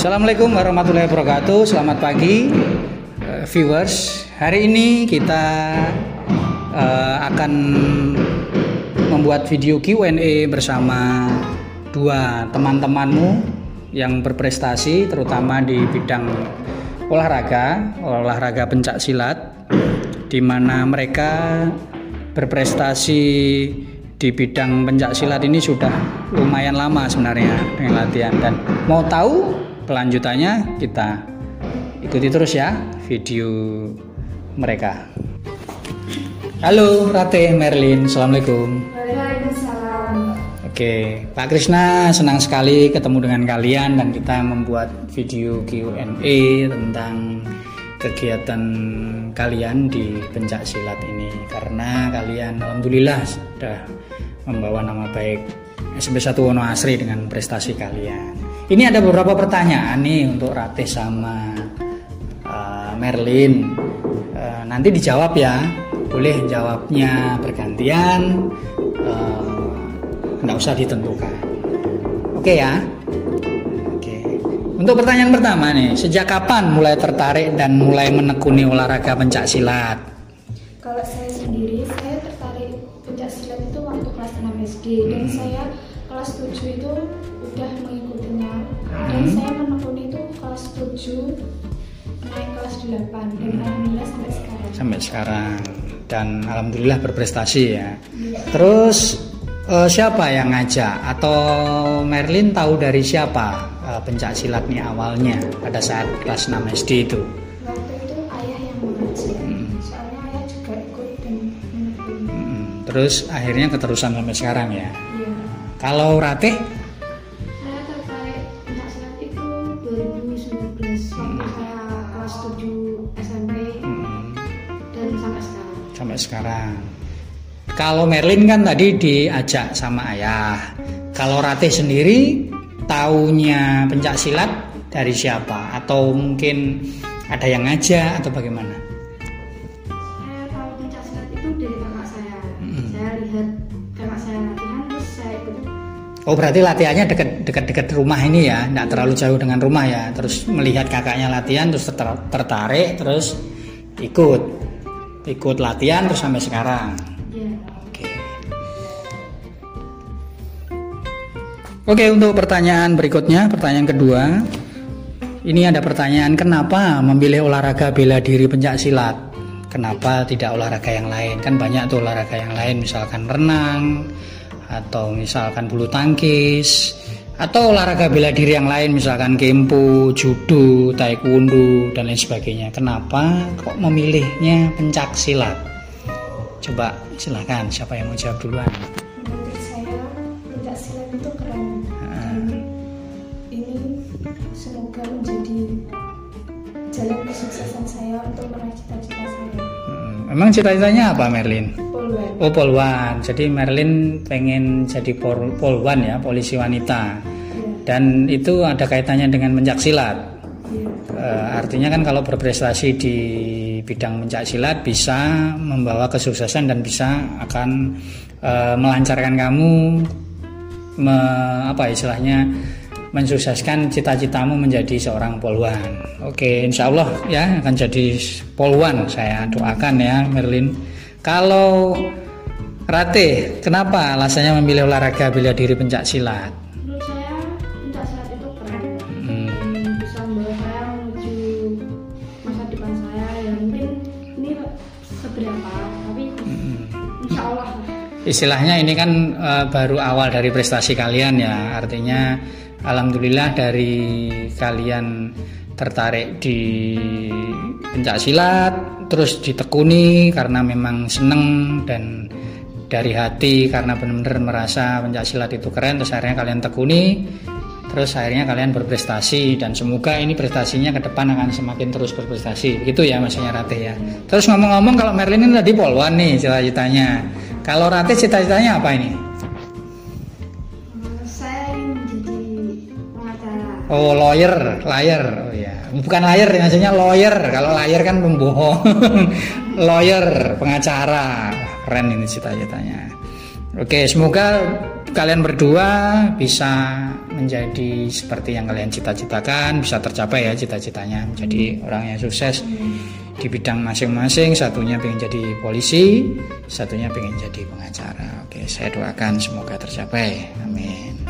Assalamualaikum warahmatullahi wabarakatuh. Selamat pagi uh, viewers. Hari ini kita uh, akan membuat video Q&A bersama dua teman-temanmu yang berprestasi terutama di bidang olahraga, olahraga pencak silat di mana mereka berprestasi di bidang pencak silat ini sudah lumayan lama sebenarnya dengan latihan dan mau tahu kelanjutannya kita ikuti terus ya video mereka. Halo Rate Merlin, Assalamualaikum. Waalaikumsalam. Oke, Pak Krisna senang sekali ketemu dengan kalian dan kita membuat video Q&A tentang kegiatan kalian di pencak silat ini karena kalian alhamdulillah sudah membawa nama baik SMP 1 Wono Asri dengan prestasi kalian. Ini ada beberapa pertanyaan nih untuk Ratih sama uh, Merlin. Uh, nanti dijawab ya. Boleh jawabnya bergantian. Uh, usah ditentukan. Oke ya. Oke. Untuk pertanyaan pertama nih, sejak kapan mulai tertarik dan mulai menekuni olahraga pencak silat? Kalau saya sendiri, saya tertarik pencak silat itu waktu kelas 6 SD dan hmm. saya kelas 7 itu udah mengikutinya dan hmm. saya menekuni itu kelas 7 naik kelas 8 dan hmm. alhamdulillah sampai sekarang sampai sekarang dan alhamdulillah berprestasi ya ya. terus uh, siapa yang ngajak atau Merlin tahu dari siapa uh, pencak silat nih awalnya pada saat kelas 6 SD itu waktu itu ayah yang mengajak hmm. soalnya ayah juga ikut dan hmm. terus akhirnya keterusan sampai sekarang ya, ya. Kalau Ratih sekarang. Kalau Merlin kan tadi diajak sama ayah. Kalau Ratih sendiri taunya pencak silat dari siapa? Atau mungkin ada yang ngajak atau bagaimana? Oh berarti latihannya dekat-dekat rumah ini ya, tidak terlalu jauh dengan rumah ya. Terus melihat kakaknya latihan terus tertarik terus ikut ikut latihan terus sampai sekarang. Yeah. Oke. Oke, untuk pertanyaan berikutnya, pertanyaan kedua. Ini ada pertanyaan kenapa memilih olahraga bela diri pencak silat? Kenapa tidak olahraga yang lain? Kan banyak tuh olahraga yang lain, misalkan renang atau misalkan bulu tangkis atau olahraga bela diri yang lain misalkan kempo, judo, taekwondo dan lain sebagainya. Kenapa kok memilihnya pencak silat? Coba silahkan siapa yang mau jawab duluan? Menurut saya pencak silat itu keren. Dan ini semoga menjadi jalan kesuksesan saya untuk meraih cita-cita saya. Hmm, emang cita-citanya apa Merlin? Polwan. Oh polwan. Jadi Merlin pengen jadi pol polwan ya, polisi wanita dan itu ada kaitannya dengan pencak silat. E, artinya kan kalau berprestasi di bidang pencak silat bisa membawa kesuksesan dan bisa akan e, melancarkan kamu me, apa istilahnya mensukseskan cita-citamu menjadi seorang polwan. Oke, insya Allah ya akan jadi polwan. Saya doakan ya Merlin. Kalau Rate, kenapa alasannya memilih olahraga bela diri pencak silat? istilahnya ini kan uh, baru awal dari prestasi kalian ya artinya alhamdulillah dari kalian tertarik di pencak silat terus ditekuni karena memang seneng dan dari hati karena benar-benar merasa pencak silat itu keren terus akhirnya kalian tekuni terus akhirnya kalian berprestasi dan semoga ini prestasinya ke depan akan semakin terus berprestasi. Gitu ya maksudnya Rate ya. Terus ngomong-ngomong kalau Merlin ini tadi polwan nih cita-citanya. Kalau Rate cita-citanya apa ini oh lawyer lawyer oh ya bukan lawyer maksudnya lawyer kalau lawyer kan pembohong lawyer pengacara keren ini cita-citanya Oke, semoga kalian berdua bisa menjadi seperti yang kalian cita-citakan, bisa tercapai ya cita-citanya menjadi orang yang sukses di bidang masing-masing. Satunya ingin jadi polisi, satunya ingin jadi pengacara. Oke, saya doakan semoga tercapai. Amin.